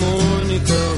Monica.